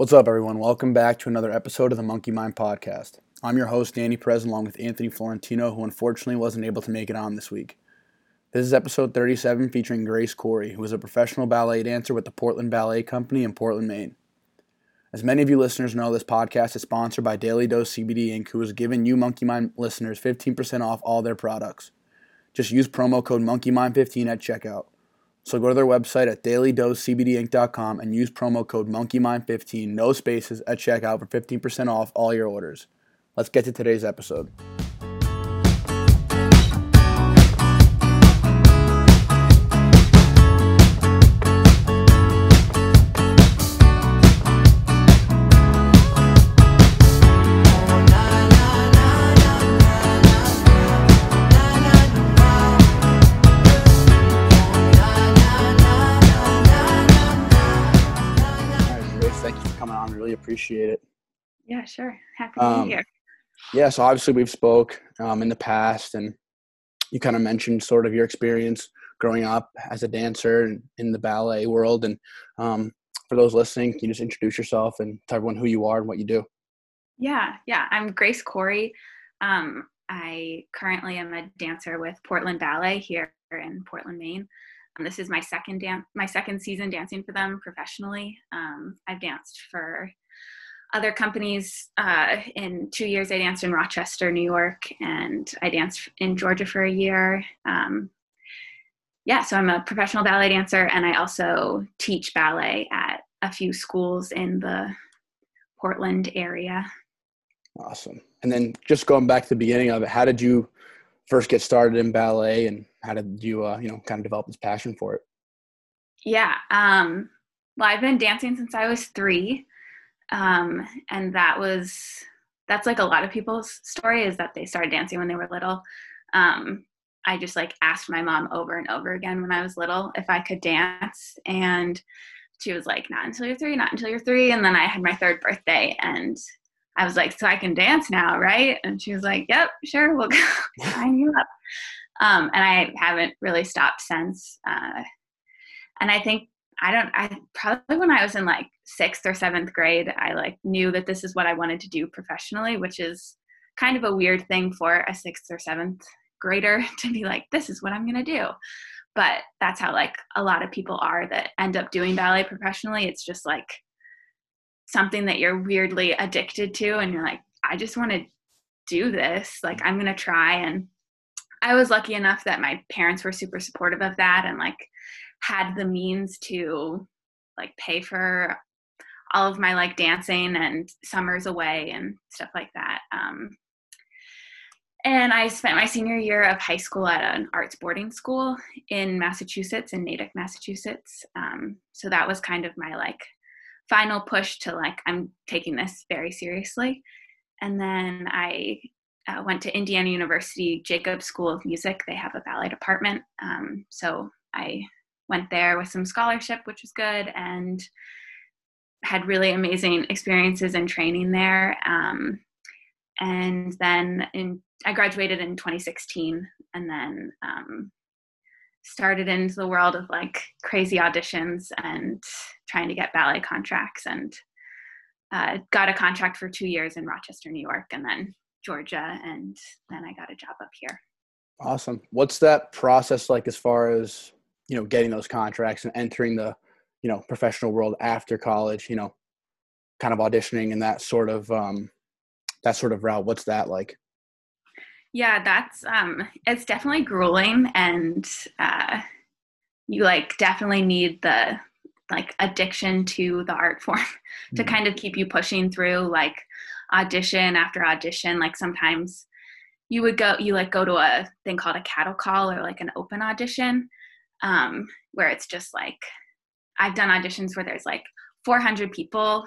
What's up, everyone? Welcome back to another episode of the Monkey Mind Podcast. I'm your host, Danny Perez, along with Anthony Florentino, who unfortunately wasn't able to make it on this week. This is episode 37 featuring Grace Corey, who is a professional ballet dancer with the Portland Ballet Company in Portland, Maine. As many of you listeners know, this podcast is sponsored by Daily Dose CBD Inc., who has given you Monkey Mind listeners 15% off all their products. Just use promo code MonkeyMind15 at checkout. So go to their website at dailydosecbdinc.com and use promo code MonkeyMind15, no spaces, at checkout for 15% off all your orders. Let's get to today's episode. Yeah, sure. Happy to um, be here. Yeah, so obviously we've spoke um, in the past, and you kind of mentioned sort of your experience growing up as a dancer in, the ballet world. And um, for those listening, can you just introduce yourself and tell everyone who you are and what you do? Yeah, yeah. I'm Grace Corey. Um, I currently am a dancer with Portland Ballet here in Portland, Maine. Um, this is my second dance, my second season dancing for them professionally. Um, I've danced for other companies. Uh, in two years, I danced in Rochester, New York, and I danced in Georgia for a year. Um, yeah, so I'm a professional ballet dancer, and I also teach ballet at a few schools in the Portland area. Awesome. And then just going back to the beginning of it, how did you first get started in ballet, and how did you, uh, you know, kind of develop this passion for it? Yeah. Um, well, I've been dancing since I was three um, and that was that's like a lot of people's story is that they started dancing when they were little. Um, i just like asked my mom over and over again when i was little if i could dance and she was like not until you're three not until you're three. And then i had my third birthday and i was like so i can dance now right? And she was like yep sure we'll sign you up. Um, and i haven't really stopped since uh, and i think I don't I probably when I was in like 6th or 7th grade I like knew that this is what I wanted to do professionally which is kind of a weird thing for a 6th or 7th grader to be like this is what I'm going to do. But that's how like a lot of people are that end up doing ballet professionally. It's just like something that you're weirdly addicted to and you're like I just want to do this. Like I'm going to try. And I was lucky enough that my parents were super supportive of that and like had the means to like pay for all of my like dancing and summers away and stuff like that. Um, and I spent my senior year of high school at an arts boarding school in Massachusetts, in Natick, Massachusetts. Um, so that was kind of my like final push to like, I'm taking this very seriously. And then I uh, went to Indiana University Jacobs School of Music. They have a ballet department. Um, so I went there with some scholarship, which was good, and had really amazing experiences and training there. Um, and then in, I graduated in 2016, and then um, started into the world of like crazy auditions and trying to get ballet contracts, and uh, got a contract for two years in Rochester, New York, and then Georgia, and then I got a job up here. Awesome. What's that process like as far as you know getting those contracts and entering the you know professional world after college you know kind of auditioning and that sort of um that sort of route. What's that like? Yeah that's um it's definitely grueling and uh you like definitely need the like addiction to the art form to mm-hmm. kind of keep you pushing through like audition after audition. Like sometimes you would go you like go to a thing called a cattle call or like an open audition um, where it's just like I've done auditions where there's like 400 people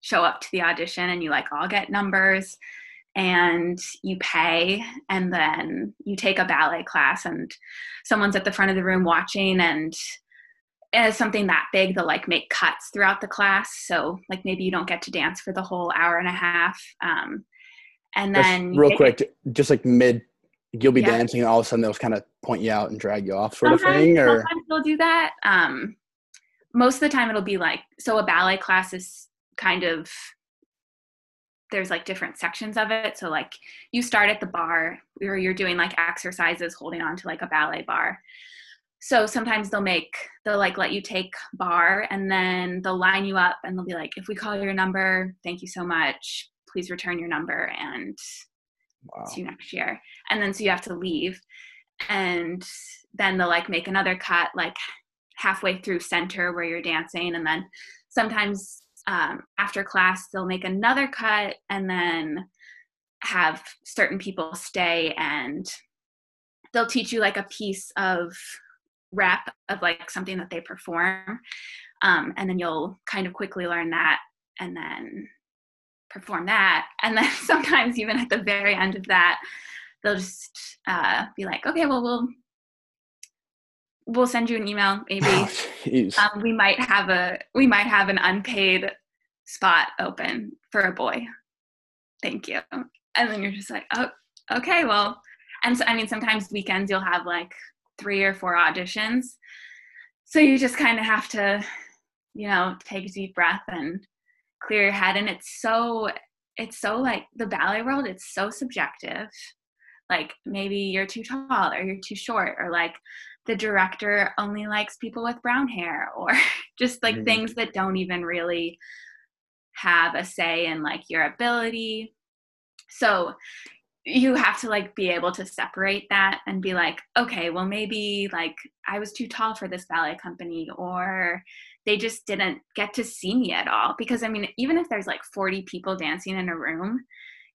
show up to the audition and you like all get numbers and you pay and then you take a ballet class and someone's at the front of the room watching and as something that big they'll like make cuts throughout the class. So like maybe you don't get to dance for the whole hour and a half um, and then just real quick just like mid you'll be yeah. dancing and all of a sudden they'll kind of point you out and drag you off sort sometimes, of thing or sometimes they'll do that um, most of the time it'll be like so a ballet class is kind of there's like different sections of it. So like you start at the barre or you're doing like exercises holding on to like a ballet barre. So sometimes they'll make they'll like let you take barre and then they'll line you up and they'll be like, if we call your number, thank you so much. Please return your number and wow. you next year. And then so you have to leave. And then they'll like make another cut like halfway through center where you're dancing and then sometimes um, after class they'll make another cut and then have certain people stay and they'll teach you like a piece of rep of like something that they perform um, and then you'll kind of quickly learn that and then perform that. And then sometimes even at the very end of that they'll just uh, be like okay well we'll we'll send you an email maybe oh, um, we might have a we might have an unpaid spot open for a boy. Thank you. And then you're just like oh okay well. And so i mean sometimes weekends you'll have like three or four auditions. So you just kind of have to you know take a deep breath and clear your head and it's so it's so like the ballet world it's so subjective like maybe you're too tall or you're too short or like the director only likes people with brown hair or just like mm-hmm. things that don't even really have a say in like your ability so you have to like be able to separate that and be like okay well maybe like i was too tall for this ballet company or they just didn't get to see me at all. Because i mean even if there's like 40 people dancing in a room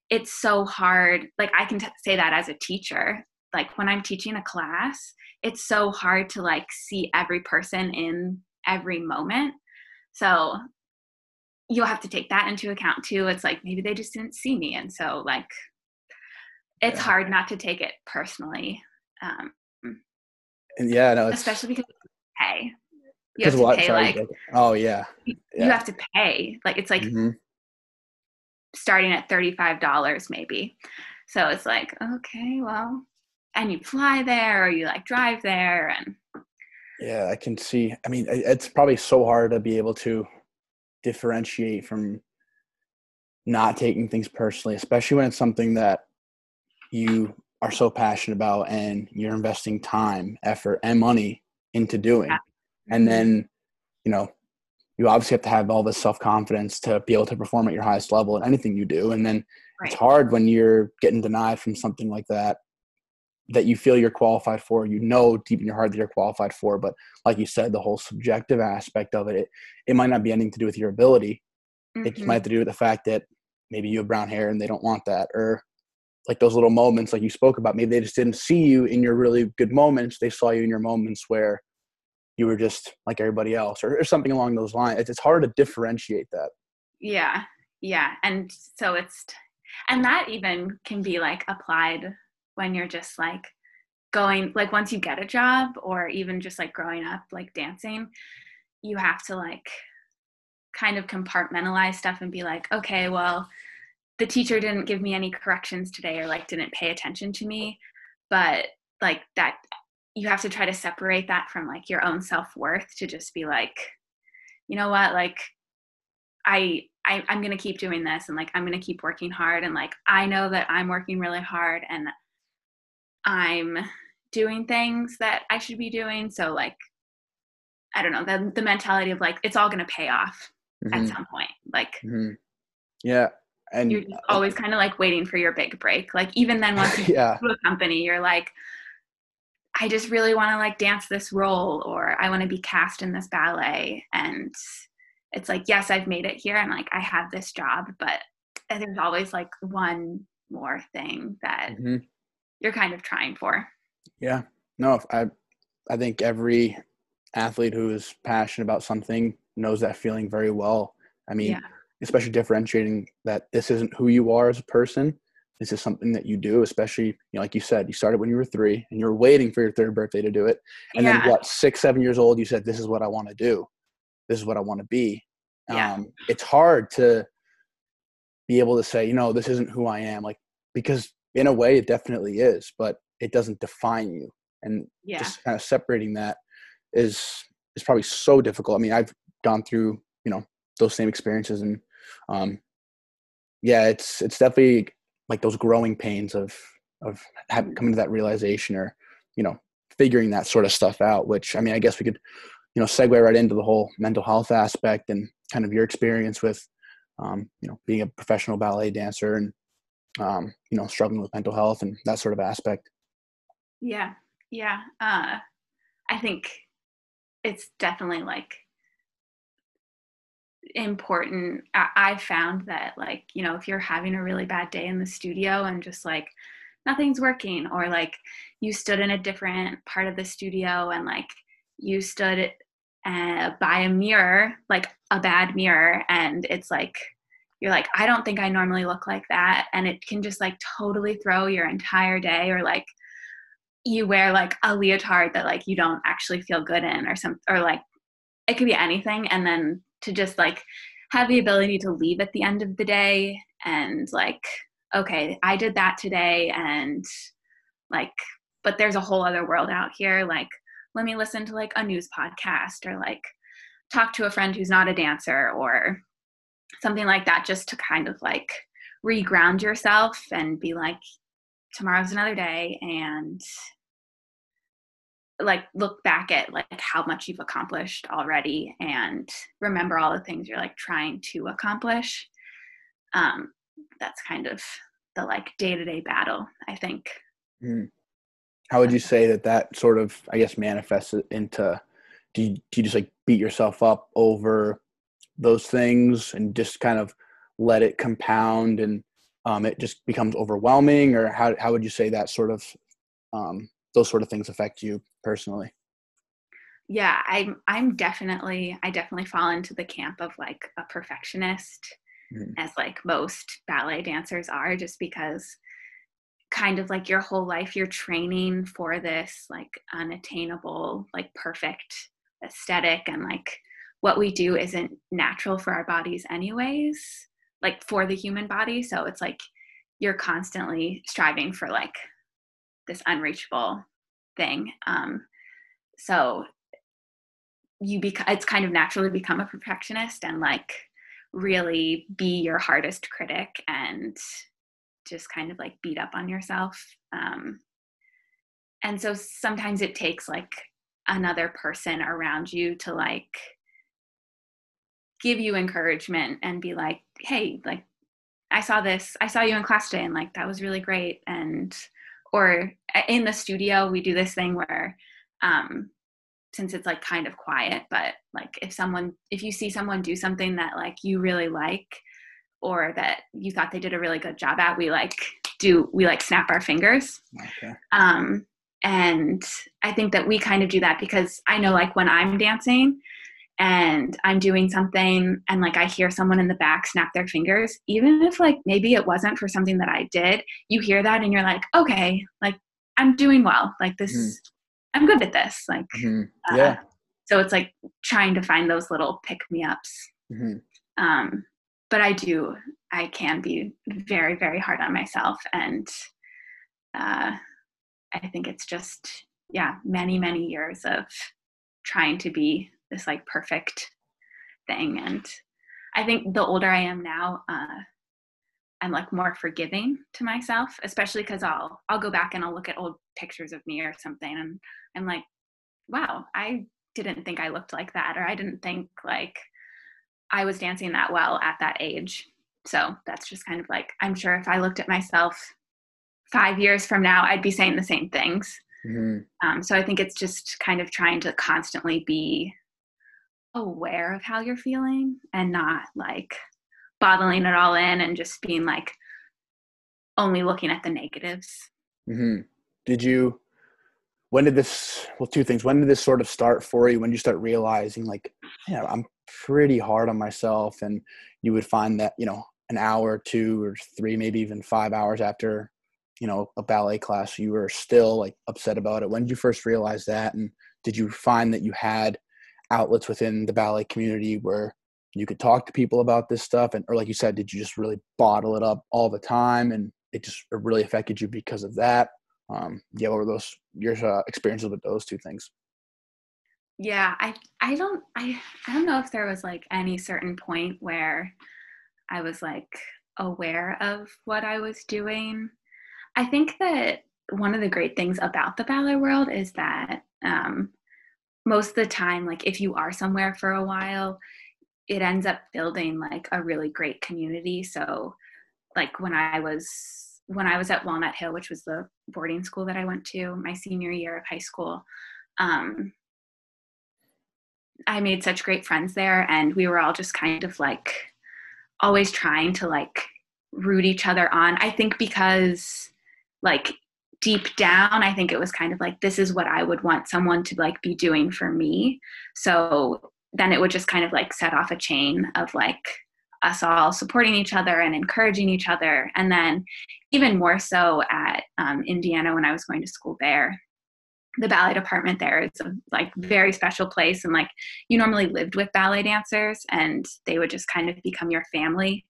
it's so hard like i can t- say that as a teacher. Like when i'm teaching a class it's so hard to like see every person in every moment. So you'll have to take that into account too. It's like maybe they just didn't see me. And so like it's yeah. hard not to take it personally um and yeah no especially because pay have to what? pay Sorry, like oh yeah. yeah. you have to pay like it's like mm-hmm. starting at $35 maybe so it's like okay well and you fly there or you like drive there and yeah i can see i mean it's probably so hard to be able to differentiate from not taking things personally especially when it's something that you are so passionate about and you're investing time effort and money into doing yeah. And mm-hmm. then you know you obviously have to have all this self-confidence to be able to perform at your highest level in anything you do and then right. it's hard when you're getting denied from something like that that you feel you're qualified for you know deep in your heart that you're qualified for but like you said the whole subjective aspect of it it, it might not be anything to do with your ability mm-hmm. it might have to do with the fact that maybe you have brown hair and they don't want that or like those little moments like you spoke about maybe they just didn't see you in your really good moments they saw you in your moments where you were just like everybody else or, or something along those lines. It's, it's hard to differentiate that. Yeah. Yeah. And so it's and that even can be like applied when you're just like going like once you get a job or even just like growing up like dancing you have to like kind of compartmentalize stuff and be like okay well the teacher didn't give me any corrections today or like didn't pay attention to me. But like that you have to try to separate that from like your own self-worth to just be like you know what like i, I i'm gonna keep doing this and like i'm gonna keep working hard and like i know that i'm working really hard and I'm doing things that I should be doing. So like I don't know, the the mentality of like it's all gonna pay off mm-hmm. at some point. Like mm-hmm. Yeah. And you're always kind of like waiting for your big break. Like even then once you yeah. to a company, you're like, I just really want to like dance this role or I want to be cast in this ballet. And it's like, yes, I've made it here and like I have this job, but there's always like one more thing that mm-hmm you're kind of trying for. Yeah. No, I I think every athlete who is passionate about something knows that feeling very well. I mean, yeah. especially differentiating that this isn't who you are as a person. Is this is something that you do, especially, you know, like you said, you started when you were three and you're waiting for your third birthday to do it. And yeah. then what, six, seven years old, you said, this is what I want to do. This is what I want to be. Yeah. Um, it's hard to be able to say, you know, this isn't who I am. Like, because in a way it definitely is but it doesn't define you and yeah. just kind of separating that is is probably so difficult i mean i've gone through you know those same experiences and um, yeah, it's it's definitely like those growing pains of of having, coming to that realization or you know figuring that sort of stuff out. Which I mean, I guess we could you know segue right into the whole mental health aspect and kind of your experience with um, you know being a professional ballet dancer and um, you know struggling with mental health and that sort of aspect. Yeah, yeah. Uh, I think it's definitely like important. I, found that like you know if you're having a really bad day in the studio and just like nothing's working or like you stood in a different part of the studio and like you stood uh, by a mirror like a bad mirror and it's like you're like i don't think i normally look like that. And it can just like totally throw your entire day or like you wear like a leotard that like you don't actually feel good in or some or like it could be anything and then to just like have the ability to leave at the end of the day and like okay i did that today and like but there's a whole other world out here. Like let me listen to like a news podcast or like talk to a friend who's not a dancer or something like that just to kind of like reground yourself and be like tomorrow's another day and like look back at like how much you've accomplished already and remember all the things you're like trying to accomplish um that's kind of the like day-to-day battle i think mm. how would you say that that sort of i guess manifests into do you, do you just like beat yourself up over those things and just kind of let it compound and um, it just becomes overwhelming or how, how would you say that sort of um, those sort of things affect you personally yeah i'm i'm definitely i definitely fall into the camp of like a perfectionist mm-hmm. as like most ballet dancers are just because kind of like your whole life you're training for this like unattainable like perfect aesthetic and like what we do isn't natural for our bodies anyways like for the human body so it's like you're constantly striving for like this unreachable thing. Um so you become it's kind of naturally become a perfectionist and like really be your hardest critic and just kind of like beat up on yourself. Um and so sometimes it takes like another person around you to like give you encouragement and be like hey like i saw this i saw you in class today and like that was really great and or in the studio we do this thing where um since it's like kind of quiet but like if someone if you see someone do something that like you really like or that you thought they did a really good job at we like do we like snap our fingers okay. um and i think that we kind of do that because i know like when i'm dancing and I'm doing something and like I hear someone in the back snap their fingers, even if like maybe it wasn't for something that I did, you hear that and you're like, okay, like I'm doing well. Like this, mm-hmm. I'm good at this. Like, mm-hmm. yeah. Uh, so it's like trying to find those little pick me ups. Mm-hmm. Um, but I do, I can be very, very hard on myself. And uh, I think it's just, yeah, many, many years of trying to be this like perfect thing. And i think the older i am now uh, i'm like more forgiving to myself especially because i'll i'll go back and i'll look at old pictures of me or something and i'm like wow i didn't think i looked like that or i didn't think like i was dancing that well at that age. So that's just kind of like i'm sure if i looked at myself five years from now i'd be saying the same things. Mm-hmm. um, so i think it's just kind of trying to constantly be aware of how you're feeling and not like bottling it all in and just being like only looking at the negatives. Mm-hmm. Did you? When did this? Well, two things. When did this sort of start for you? When you start realizing, like, yeah, I'm pretty hard on myself, and you would find that you know an hour, two, or three, maybe even five hours after you know a ballet class, you were still like upset about it. When did you first realize that? And did you find that you had outlets within the ballet community where you could talk to people about this stuff and or like you said did you just really bottle it up all the time and it just it really affected you because of that um yeah what were those your uh, experiences with those two things yeah i i don't i i don't know if there was like any certain point where I was like aware of what I was doing. I think that one of the great things about the ballet world is that um, most of the time, like if you are somewhere for a while, it ends up building like a really great community. So, like when I was when I was at Walnut Hill, which was the boarding school that I went to my senior year of high school, um, I made such great friends there, and we were all just kind of like always trying to like root each other on. I think because like deep down, I think it was kind of like this is what I would want someone to like be doing for me. So then it would just kind of like set off a chain of like us all supporting each other and encouraging each other. And then even more so at um, Indiana when I was going to school there, the ballet department there is a like very special place and like you normally lived with ballet dancers and they would just kind of become your family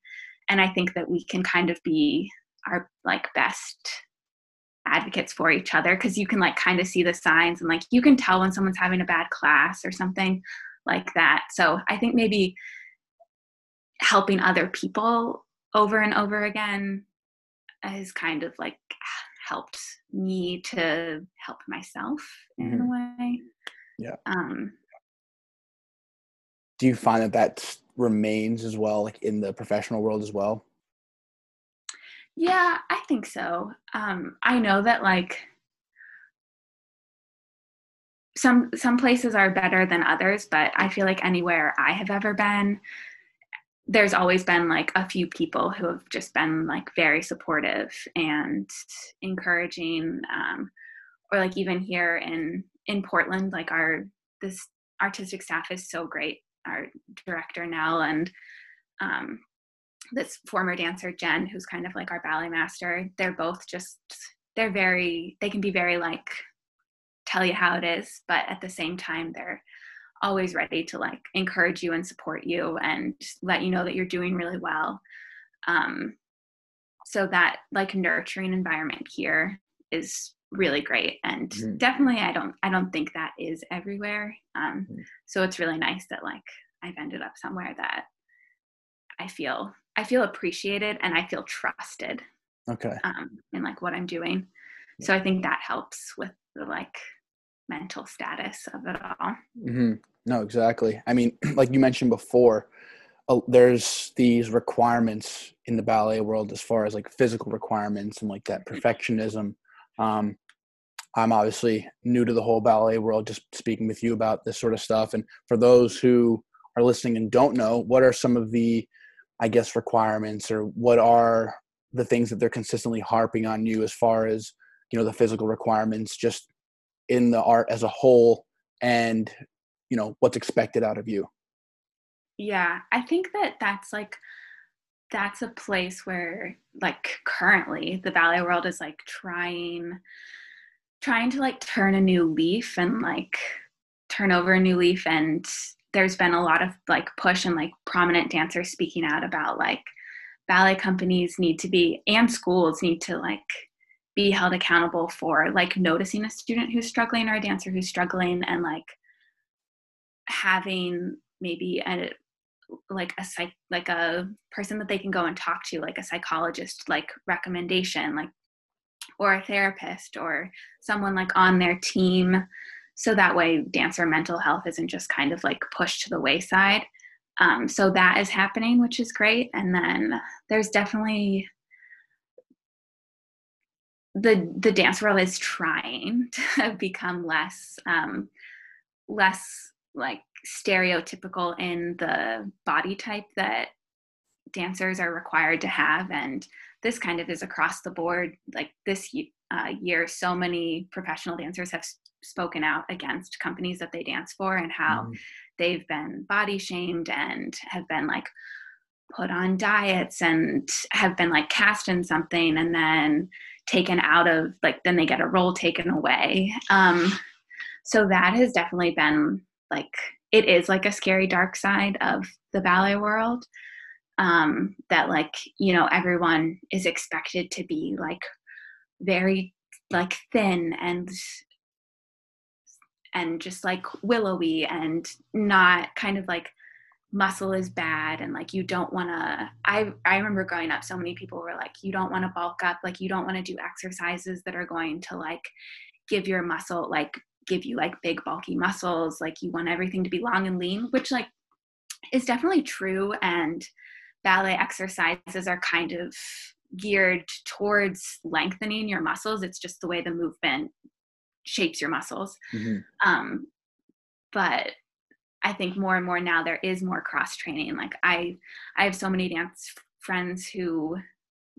and i think that we can kind of be our like best advocates for each other because you can like kind of see the signs and like you can tell when someone's having a bad class or something like that so i think maybe helping other people over and over again has kind of like helped me to help myself in mm-hmm. a way. Yeah. Um, Do you find that that remains as well, like in the professional world as well? Yeah, I think so. Um, I know that like some some places are better than others, but I feel like anywhere I have ever been, there's always been like a few people who have just been like very supportive and encouraging um, or like even here in in portland like our this artistic staff is so great our director nell and um, this former dancer jen who's kind of like our ballet master they're both just they're very they can be very like tell you how it is but at the same time they're always ready to like encourage you and support you and let you know that you're doing really well um, so that like nurturing environment here is really great and mm-hmm. definitely i don't i don't think that is everywhere um, mm-hmm. so it's really nice that like i've ended up somewhere that i feel i feel appreciated and i feel trusted okay um, in like what i'm doing so i think that helps with the like mental status of it all. Mm-hmm. No, exactly. I mean, like you mentioned before, uh, there's these requirements in the ballet world as far as like physical requirements and like that perfectionism. Um, I'm obviously new to the whole ballet world, just speaking with you about this sort of stuff. And for those who are listening and don't know, what are some of the, I guess, requirements or what are the things that they're consistently harping on you as far as, you know, the physical requirements, just in the art as a whole and you know what's expected out of you? Yeah i think that that's like that's a place where like currently the ballet world is like trying trying to like turn a new leaf and like turn over a new leaf and there's been a lot of like push and like prominent dancers speaking out about like ballet companies need to be and schools need to like be held accountable for like noticing a student who's struggling or a dancer who's struggling and like having maybe a like a psych like a person that they can go and talk to like a psychologist like recommendation like or a therapist or someone like on their team so that way dancer mental health isn't just kind of like pushed to the wayside. Um, so that is happening which is great. And then there's definitely the the dance world is trying to become less um, less like stereotypical in the body type that dancers are required to have. And this kind of is across the board. Like this uh, year so many professional dancers have spoken out against companies that they dance for and how mm. they've been body shamed and have been like put on diets and have been like cast in something and then taken out of like then they get a role taken away um so that has definitely been like it is like a scary dark side of the ballet world um that like you know everyone is expected to be like very like thin and and just like willowy and not kind of like muscle is bad and like you don't want to i i remember growing up so many people were like you don't want to bulk up like you don't want to do exercises that are going to like give your muscle like give you like big bulky muscles like you want everything to be long and lean which like is definitely true and ballet exercises are kind of geared towards lengthening your muscles. It's just the way the movement shapes your muscles mm-hmm. um, but i think more and more now there is more cross training like i i have so many dance friends who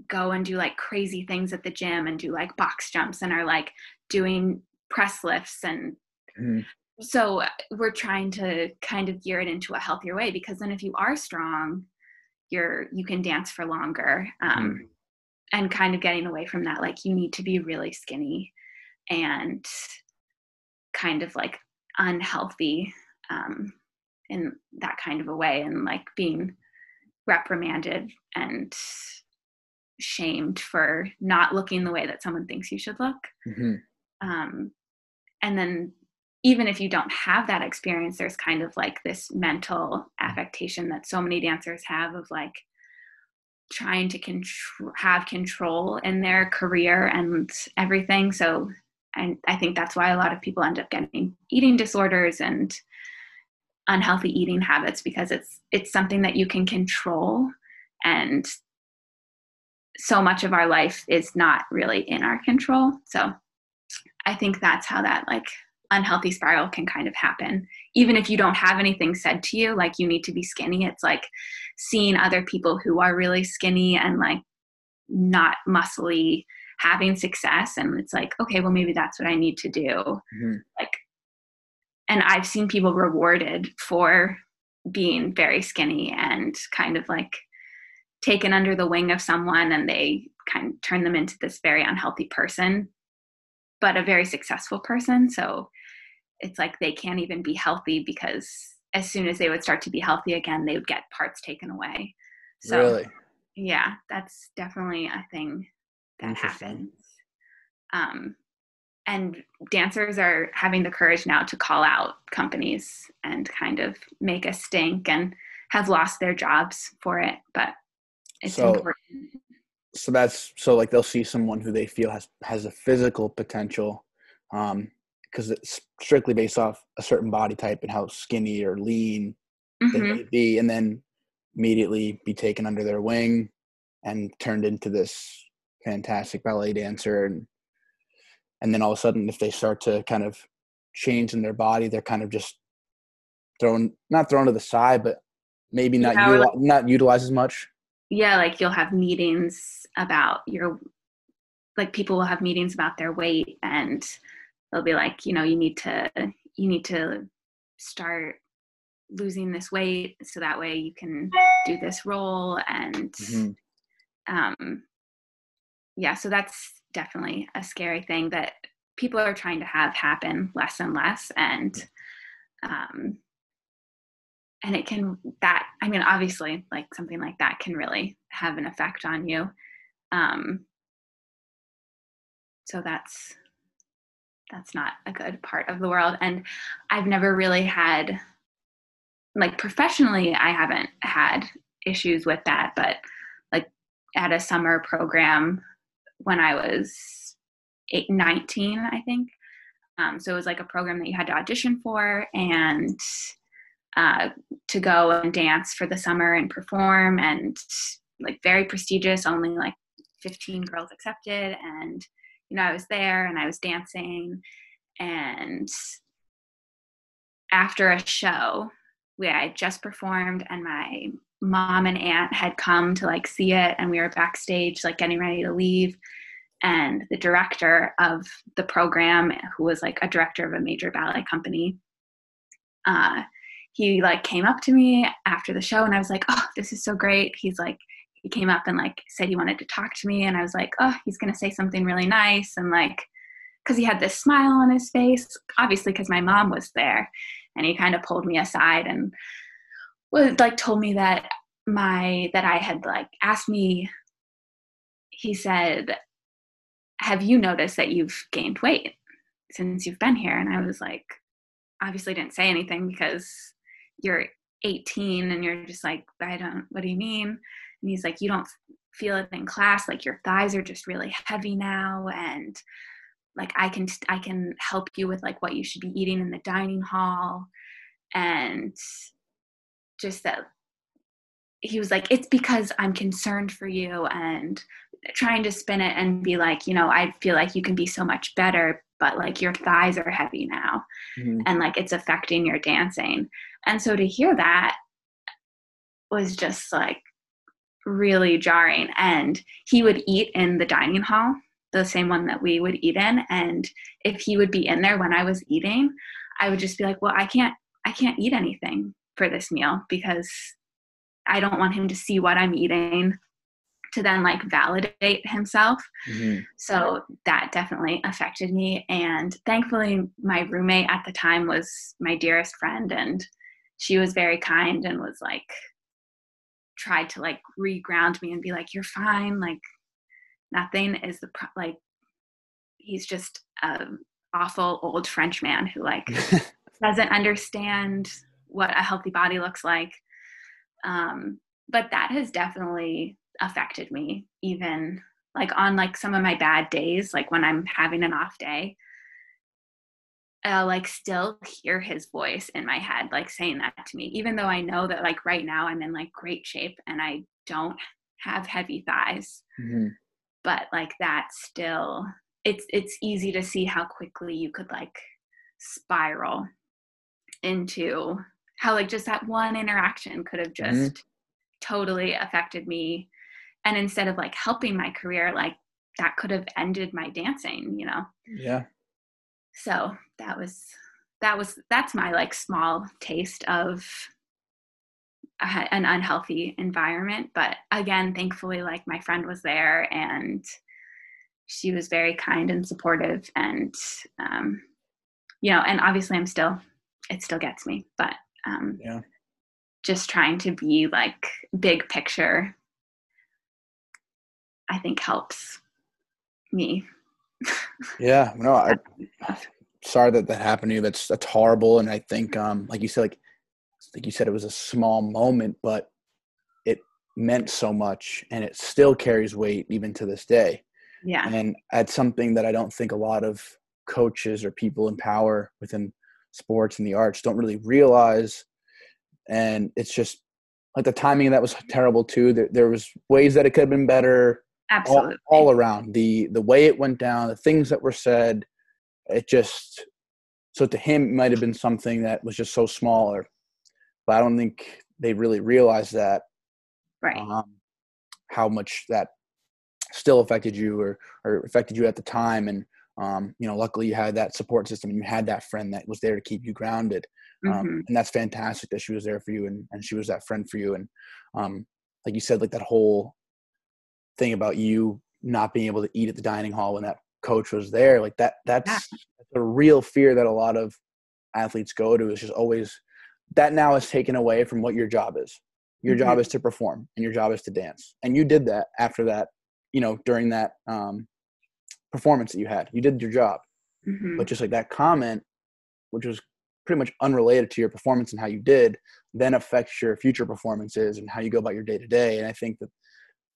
go and do like crazy things at the gym and do like box jumps and are like doing press lifts and mm-hmm. so we're trying to kind of gear it into a healthier way because then if you are strong you're you can dance for longer um, mm-hmm. and kind of getting away from that like you need to be really skinny and kind of like unhealthy um, in that kind of a way and like being reprimanded and shamed for not looking the way that someone thinks you should look mm-hmm. um, and then even if you don't have that experience there's kind of like this mental affectation that so many dancers have of like trying to control have control in their career and everything so and i think that's why a lot of people end up getting eating disorders and unhealthy eating habits because it's it's something that you can control. And so much of our life is not really in our control. So i think that's how that like unhealthy spiral can kind of happen. Even if you don't have anything said to you like you need to be skinny it's like seeing other people who are really skinny and like not muscly having success and it's like okay well maybe that's what i need to do mm-hmm. like and i've seen people rewarded for being very skinny and kind of like taken under the wing of someone and they kind of turn them into this very unhealthy person but a very successful person so it's like they can't even be healthy because as soon as they would start to be healthy again they would get parts taken away so really? yeah that's definitely a thing that happens. Um, and dancers are having the courage now to call out companies and kind of make a stink and have lost their jobs for it but it's so, important. so that's so like they'll see someone who they feel has has a physical potential um because it's strictly based off a certain body type and how skinny or lean mm-hmm. they may be and then immediately be taken under their wing and turned into this fantastic ballet dancer and and then all of a sudden if they start to kind of change in their body they're kind of just thrown not thrown to the side but maybe not utilize, not utilize as much yeah like you'll have meetings about your like people will have meetings about their weight and they'll be like you know you need to you need to start losing this weight so that way you can do this role and mm-hmm. um yeah so that's definitely a scary thing that people are trying to have happen less and less and um and it can that i mean obviously like something like that can really have an effect on you um so that's that's not a good part of the world and i've never really had like professionally i haven't had issues with that but like at a summer program when i was eight, 19 i think um, so it was like a program that you had to audition for and uh, to go and dance for the summer and perform and like very prestigious only like 15 girls accepted and you know, I was there and I was dancing. And after a show, we I just performed and my mom and aunt had come to like see it and we were backstage like getting ready to leave. And the director of the program who was like a director of a major ballet company uh, he like came up to me after the show and i was like oh this is so great. He's like he came up and like said he wanted to talk to me and i was like oh he's going to say something really nice and like because he had this smile on his face obviously because my mom was there and he kind of pulled me aside and was like told me that my that i had like asked me he said have you noticed that you've gained weight since you've been here? And i was like obviously didn't say anything because you're 18 and you're just like i don't what do you mean? And he's like you don't feel it in class like your thighs are just really heavy now and like i can i can help you with like what you should be eating in the dining hall. And just that he was like it's because i'm concerned for you and trying to spin it and be like you know i feel like you can be so much better but like your thighs are heavy now mm-hmm. and like it's affecting your dancing. And so to hear that was just like really jarring. And he would eat in the dining hall the same one that we would eat in. And if he would be in there when i was eating i would just be like well i can't i can't eat anything for this meal because i don't want him to see what i'm eating to then like validate himself. Mm-hmm. so that definitely affected me. And thankfully my roommate at the time was my dearest friend and she was very kind and was like tried to like reground me and be like you're fine. Like nothing is the pro- like he's just a awful old french man who like doesn't understand what a healthy body looks like. Um but that has definitely affected me even like on like some of my bad days like when i'm having an off day. I'll like still hear his voice in my head, like saying that to me, even though I know that like right now I'm in like great shape and I don't have heavy thighs. Mm-hmm. But like that still it's it's easy to see how quickly you could like spiral into how like just that one interaction could have mm-hmm. just mm-hmm. totally affected me and instead of like helping my career like that could have ended my dancing you know yeah so that was that was that's my like small taste of an unhealthy environment but again thankfully like my friend was there and she was very kind and supportive and um, you know and obviously i'm still it still gets me but um, yeah just trying to be like big picture i think helps me yeah no i sorry that that happened to you that's that's horrible and i think um like you said like like you said, it was a small moment, but it meant so much and it still carries weight even to this day. Yeah. And that's something that I don't think a lot of coaches or people in power within sports and the arts don't really realize. And it's just like the timing of that was terrible too. There, there was ways that it could have been better. Absolutely. All, all around the the way it went down, the things that were said, it just so to him it might have been something that was just so small or but I don't think they really realized that. Right. Um, how much that still affected you or, or affected you at the time. And, um, you know, luckily you had that support system and you had that friend that was there to keep you grounded. Um, mm-hmm. And that's fantastic that she was there for you and, and she was that friend for you. And, um, like you said, like that whole thing about you not being able to eat at the dining hall when that coach was there, like that, that's yeah. a real fear that a lot of athletes go to is just always that now is taken away from what your job is. Your mm-hmm. job is to perform and your job is to dance. And you did that after that, you know, during that um, performance that you had. You did your job. Mm-hmm. But just like that comment, which was pretty much unrelated to your performance and how you did, then affects your future performances and how you go about your day to day. And I think that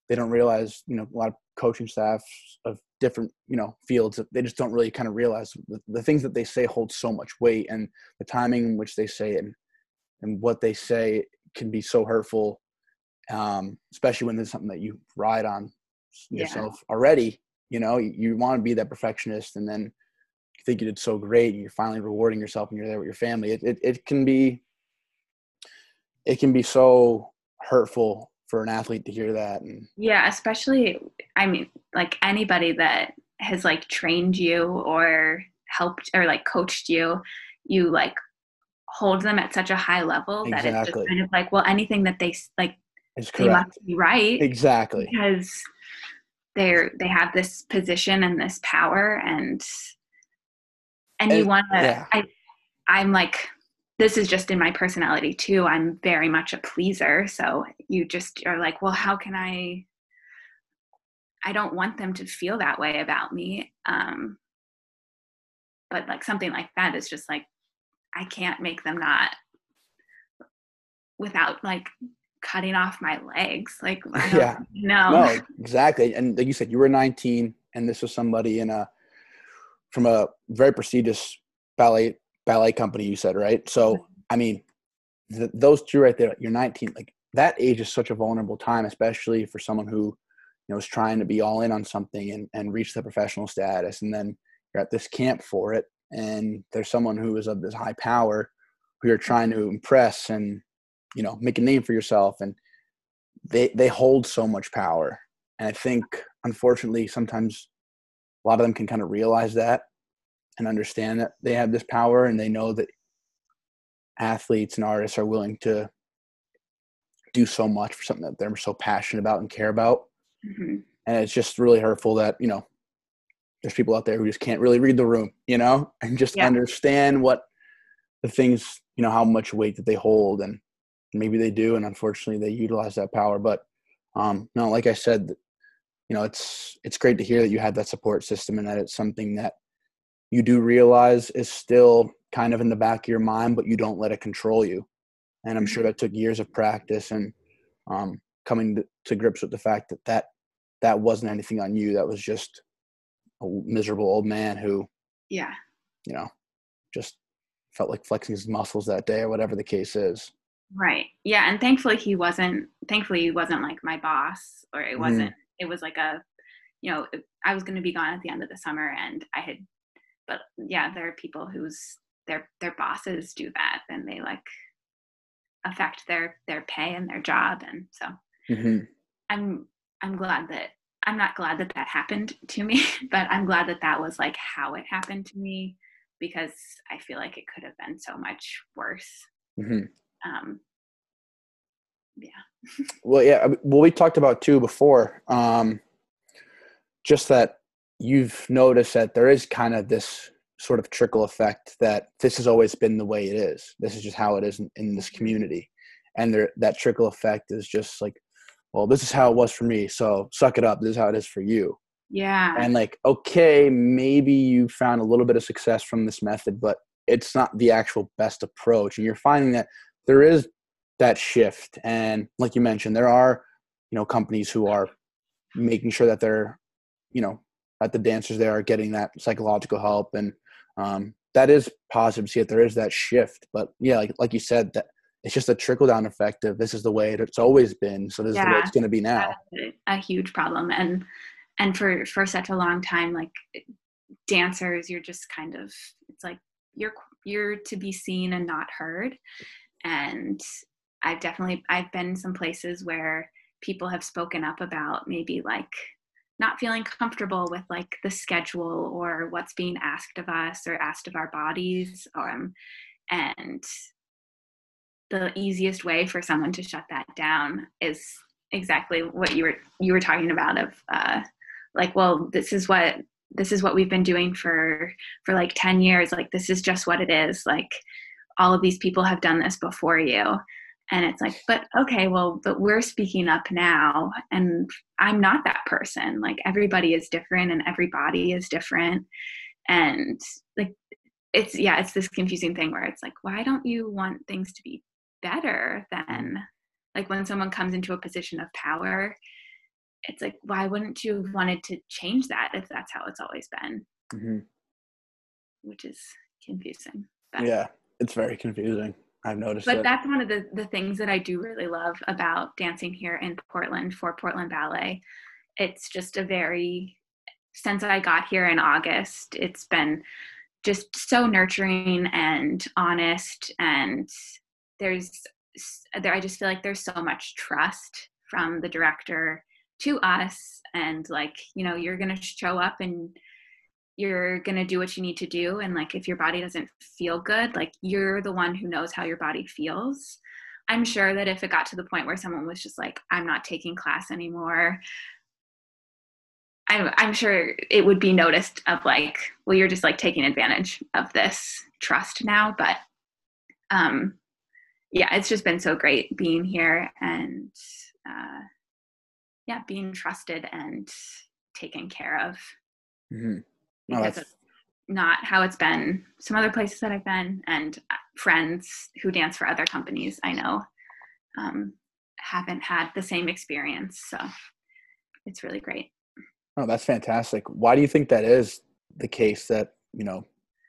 they don't realize, you know, a lot of coaching staff of different, you know, fields, they just don't really kind of realize the, the things that they say hold so much weight and the timing in which they say it and and what they say can be so hurtful, um, especially when there's something that you ride on yourself yeah. already. You know, you, you want to be that perfectionist, and then you think you did so great, and you're finally rewarding yourself, and you're there with your family. It it, it can be it can be so hurtful for an athlete to hear that and yeah especially i mean like anybody that has like trained you or helped or like coached you you like hold them at such a high level exactly. that it's just kind of like, well, anything that they like, they must be right. Exactly. Because they're they have this position and this power and and, you want to yeah. I I'm like this is just in my personality too. I'm very much a pleaser, so you just are like, well, how can I I don't want them to feel that way about me. Um but like something like that is just like I can't make them not without like cutting off my legs. Like, yeah, no, no, exactly. And like you said, you were 19, and this was somebody in a from a very prestigious ballet ballet company. You said right. So I mean, th- those two right there. You're 19. Like that age is such a vulnerable time, especially for someone who you know is trying to be all in on something and and reach the professional status, and then you're at this camp for it, and there's someone who is of this high power who you're trying to impress and you know make a name for yourself and they they hold so much power and i think unfortunately sometimes a lot of them can kind of realize that and understand that they have this power and they know that athletes and artists are willing to do so much for something that they're so passionate about and care about mm-hmm. and it's just really hurtful that you know there's people out there who just can't really read the room you know and just Yeah. understand what the things you know how much weight that they hold and maybe they do and unfortunately they utilize that power but um no like i said you know it's it's great to hear that you had that support system and that it's something that you do realize is still kind of in the back of your mind but you don't let it control you. And i'm sure that took years of practice and um coming to, to grips with the fact that that that wasn't anything on you. That was just a miserable old man who yeah, you know just felt like flexing his muscles that day or whatever the case is right. Yeah, and thankfully he wasn't. Thankfully he wasn't like my boss, or it Mhm. wasn't. It was like a, you know, I was going to be gone at the end of the summer, and I had. But yeah, there are people whose their their bosses do that, and they like affect their their pay and their job, and so hmm I'm I'm glad that I'm not glad that that happened to me, but I'm glad that that was like how it happened to me because I feel like it could have been so much worse. hmm Um, Well, yeah. Well, we talked about too before. Um, just that you've noticed that there is kind of this sort of trickle effect that this has always been the way it is. This is just how it is in, in this community, and there that trickle effect is just like, well, this is how it was for me. So suck it up. This is how it is for you. yeah, And like, okay, maybe you found a little bit of success from this method, but it's not the actual best approach. And you're finding that there is that shift. And like you mentioned, there are, you know, companies who are making sure that they're, you know, that the dancers there are getting that psychological help. And um, that is positive to see that there is that shift. But yeah, like like you said, that it's just a trickle down effect of this is the way it's always been. So this is the way it's going to be now. A, a huge problem, and and for for such a long time, like dancers, you're just kind of it's like you're you're to be seen and not heard, and I've definitely I've been some places where people have spoken up about maybe like not feeling comfortable with like the schedule or what's being asked of us or asked of our bodies um, and the easiest way for someone to shut that down is exactly what you were you were talking about of uh, like well this is what this is what we've been doing for for like 10 years. Like this is just what it is. Like all of these people have done this before you. And it's like but okay well but we're speaking up now. And i'm not that person. Like everybody is different and every body is different. And like it's yeah it's this confusing thing where it's like why don't you want things to be better than like when someone comes into a position of power it's like why wouldn't you have wanted to change that if that's how it's always been? Hmm which is confusing but, Yeah, it's very confusing. I've noticed but it. that's one of the the things that i do really love about dancing here in portland for portland ballet it's just a very since i got here in august it's been just so nurturing and honest and there's there i just feel like there's so much trust from the director to us and like you know you're gonna show up and you're gonna do what you need to do and like if your body doesn't feel good like you're the one who knows how your body feels. I'm sure that if it got to the point where someone was just like i'm not taking class anymore I'm, I'm sure it would be noticed of like well you're just like taking advantage of this trust now but um yeah it's just been so great being here and uh yeah being trusted and taken care of. Hmm No, because that's not how it's been some other places that I've been and uh, friends who dance for other companies I know um, haven't had the same experience. So it's really great. Oh, that's fantastic. Why do you think that is the case that, you know,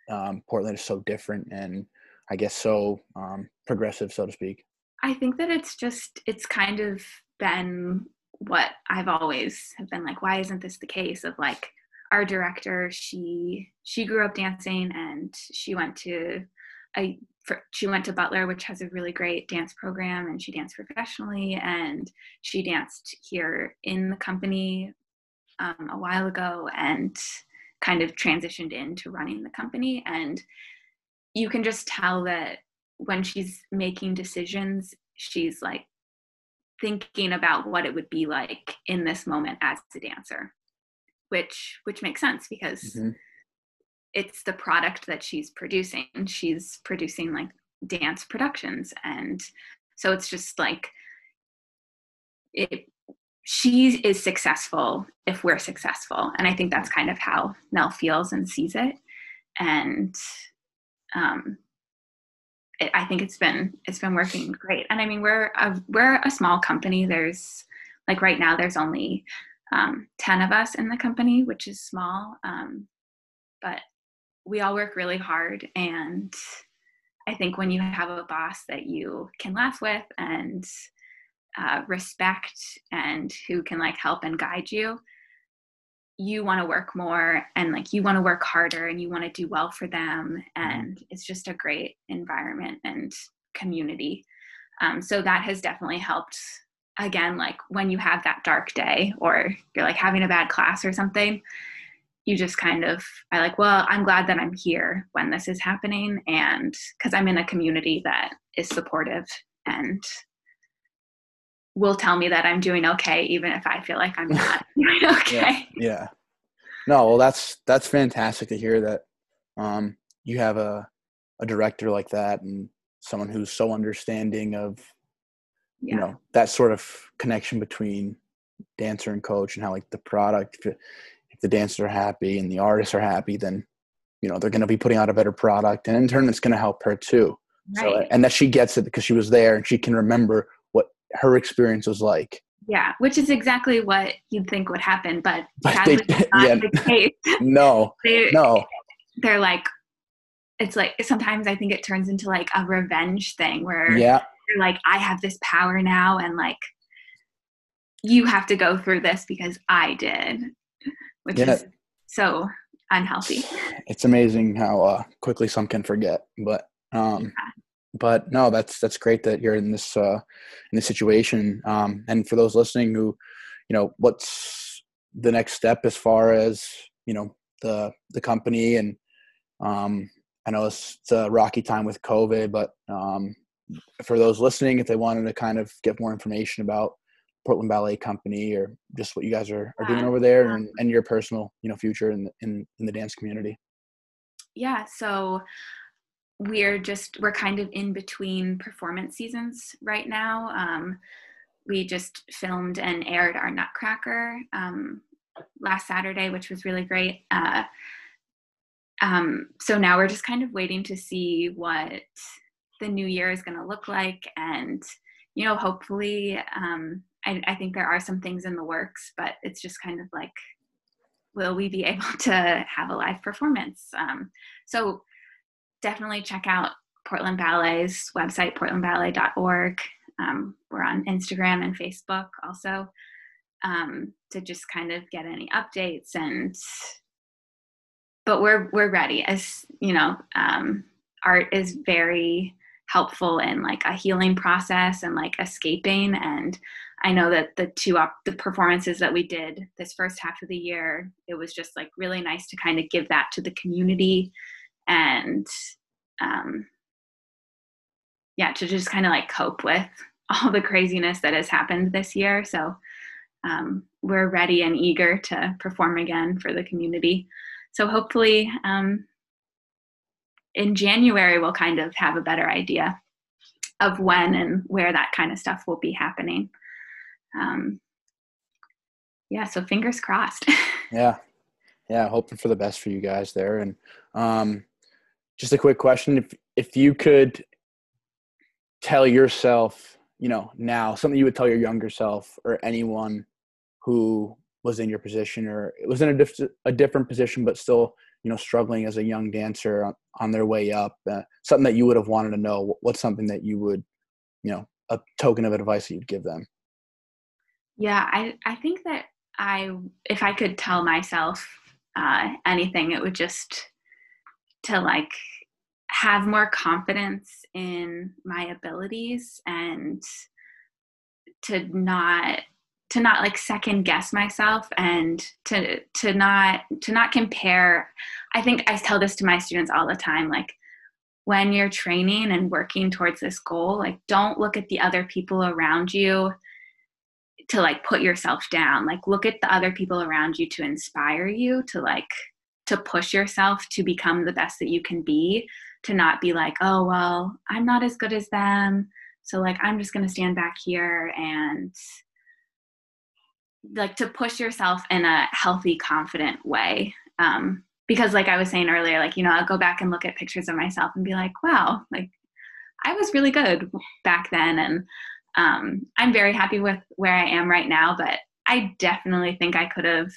um, Portland is so different and I guess so um, progressive, so to speak? I think that it's just, it's kind of been what I've always have been like, why isn't this the case of like our director, she, she grew up dancing and she went to a for, she went to Butler, which has a really great dance program, and she danced professionally. And she danced here in the company um, a while ago and kind of transitioned into running the company. And you can just tell that when she's making decisions, she's like thinking about what it would be like in this moment as a dancer, which which makes sense because. Mm-hmm it's the product that she's producing. She's producing like dance productions. And so it's just like it she is successful if we're successful. And I think that's kind of how Nell feels and sees it. And um it, I think it's been it's been working great. And I mean we're a we're a small company. There's like right now there's only um, 10 of us in the company, which is small. Um, but we all work really hard and i think when you have a boss that you can laugh with and uh, respect and who can like help and guide you you want to work more and like you want to work harder and you want to do well for them mm-hmm. and it's just a great environment and community um, so that has definitely helped again like when you have that dark day or you're like having a bad class or something you just kind of I like, well, I'm glad that I'm here when this is happening and because I'm in a community that is supportive and will tell me that I'm doing okay even if I feel like I'm not doing okay. Yeah, yeah. No, well that's that's fantastic to hear that um you have a a director like that and someone who's so understanding of yeah. you know that sort of connection between dancer and coach and how like the product if the dancers are happy and the artists are happy, then you know they're going to be putting out a better product, and in turn, it's going to help her too. Right. So, and that she gets it because she was there and she can remember what her experience was like. Yeah, which is exactly what you'd think would happen, but, but they, yeah, the no, they, no, they're like, it's like sometimes I think it turns into like a revenge thing where yeah, they're like, I have this power now, and like you have to go through this because I did which yeah. is so unhealthy. It's amazing how uh, quickly some can forget, but um, yeah. but no, that's that's great that you're in this uh, in this situation. Um, and for those listening, who you know, what's the next step as far as you know the the company and um, I know it's, it's a rocky time with COVID, but um, for those listening, if they wanted to kind of get more information about Portland Ballet Company or just what you guys are, are doing over there and, and your personal, you know, future in the, in, in the dance community. Yeah. So we're just, we're kind of in between performance seasons right now. Um, we just filmed and aired our Nutcracker um, last Saturday, which was really great. Uh, um, so now we're just kind of waiting to see what the new year is going to look like and you know hopefully um, I, I think there are some things in the works, but it's just kind of like, will we be able to have a live performance? Um, so definitely check out Portland Ballet's website, portlandballet.org. Um, we're on Instagram and Facebook also um, to just kind of get any updates and. But we're we're ready. As you know, um, art is very helpful in like a healing process and like escaping and I know that the two op- the performances that we did this first half of the year, it was just like really nice to kind of give that to the community and um, yeah, to just kind of like cope with all the craziness that has happened this year. So um, we're ready and eager to perform again for the community. So hopefully um, in January we'll kind of have a better idea of when and where that kind of stuff will be happening um, yeah, so fingers crossed. yeah, yeah, hoping for the best for you guys there. And um, just a quick question: if if you could tell yourself, you know, now something you would tell your younger self or anyone who was in your position or was in a, diff- a different position, but still, you know, struggling as a young dancer on, their way up, uh, something that you would have wanted to know, what's something that you would, you know, a token of advice that you'd give them? Yeah, I, I think that I, if I could tell myself uh, anything, it would just to like have more confidence in my abilities and to not to not like second guess myself and to to not to not compare. I think i tell this to my students all the time like when you're training and working towards this goal like don't look at the other people around you to like put yourself down. Like look at the other people around you to inspire you to like to push yourself to become the best that you can be to not be like oh well i'm not as good as them so like i'm just going to stand back here and like to push yourself in a healthy confident way. Um, because like i was saying earlier like you know i'll go back and look at pictures of myself and be like wow like i was really good back then. And um, i'm very happy with where i am right now but i definitely think i could have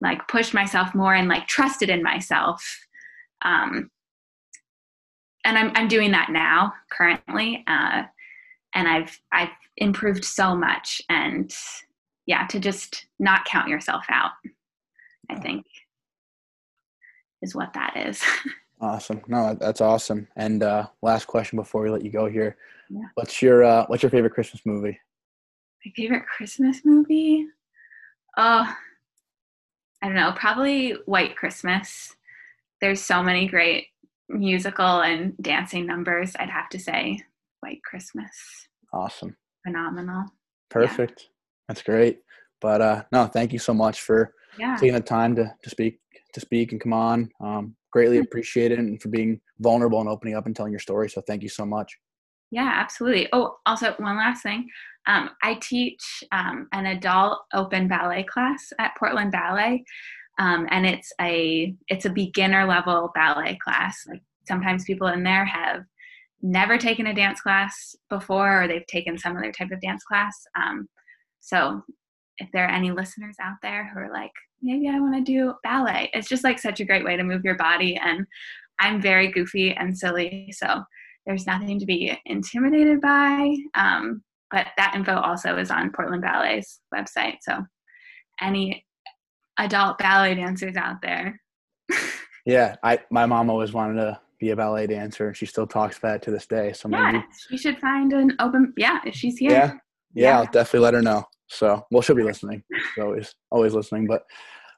like pushed myself more and like trusted in myself. Um, and I'm, I'm doing that now currently uh, and i've i've improved so much and yeah, to just not count yourself out, I think is what that is. awesome. No, that's awesome. And uh, last question before we let you go here. Yeah. What's your uh, what's your favorite Christmas movie? My favorite Christmas movie? Oh, I don't know, probably White Christmas. There's so many great musical and dancing numbers, I'd have to say. White Christmas. Awesome. Phenomenal. Perfect. That's great. But uh, no, thank you so much for yeah. taking the time to, to speak to speak and come on. Um, greatly appreciate it and for being vulnerable and opening up and telling your story. So thank you so much. Yeah, absolutely. Oh, also one last thing. Um, I teach um, an adult open ballet class at Portland Ballet, um, and it's a it's a beginner level ballet class. Like sometimes people in there have never taken a dance class before, or they've taken some other type of dance class. So if there are any listeners out there who are like, maybe I want to do ballet, it's just like such a great way to move your body. And I'm very goofy and silly, so there's nothing to be intimidated by. Um, but that info also is on Portland Ballet's website. So any adult ballet dancers out there. yeah, I my mom always wanted to be a ballet dancer and she still talks about it to this day. So yeah, maybe she should find an open yeah, if she's here. Yeah, yeah, yeah, I'll definitely let her know. So, well, she'll be listening. She's always, always listening. But,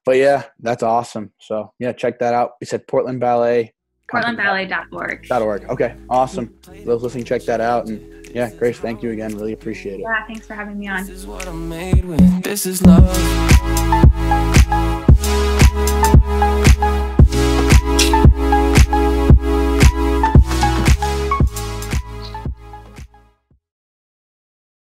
but yeah, that's awesome. So, yeah, check that out. We said Portland Ballet. PortlandBallet.org. .org. Okay, awesome. Those listening, check that out. And yeah, Grace, thank you again. Really appreciate it. Yeah, thanks for having me on. This is what I'm made with. This is love.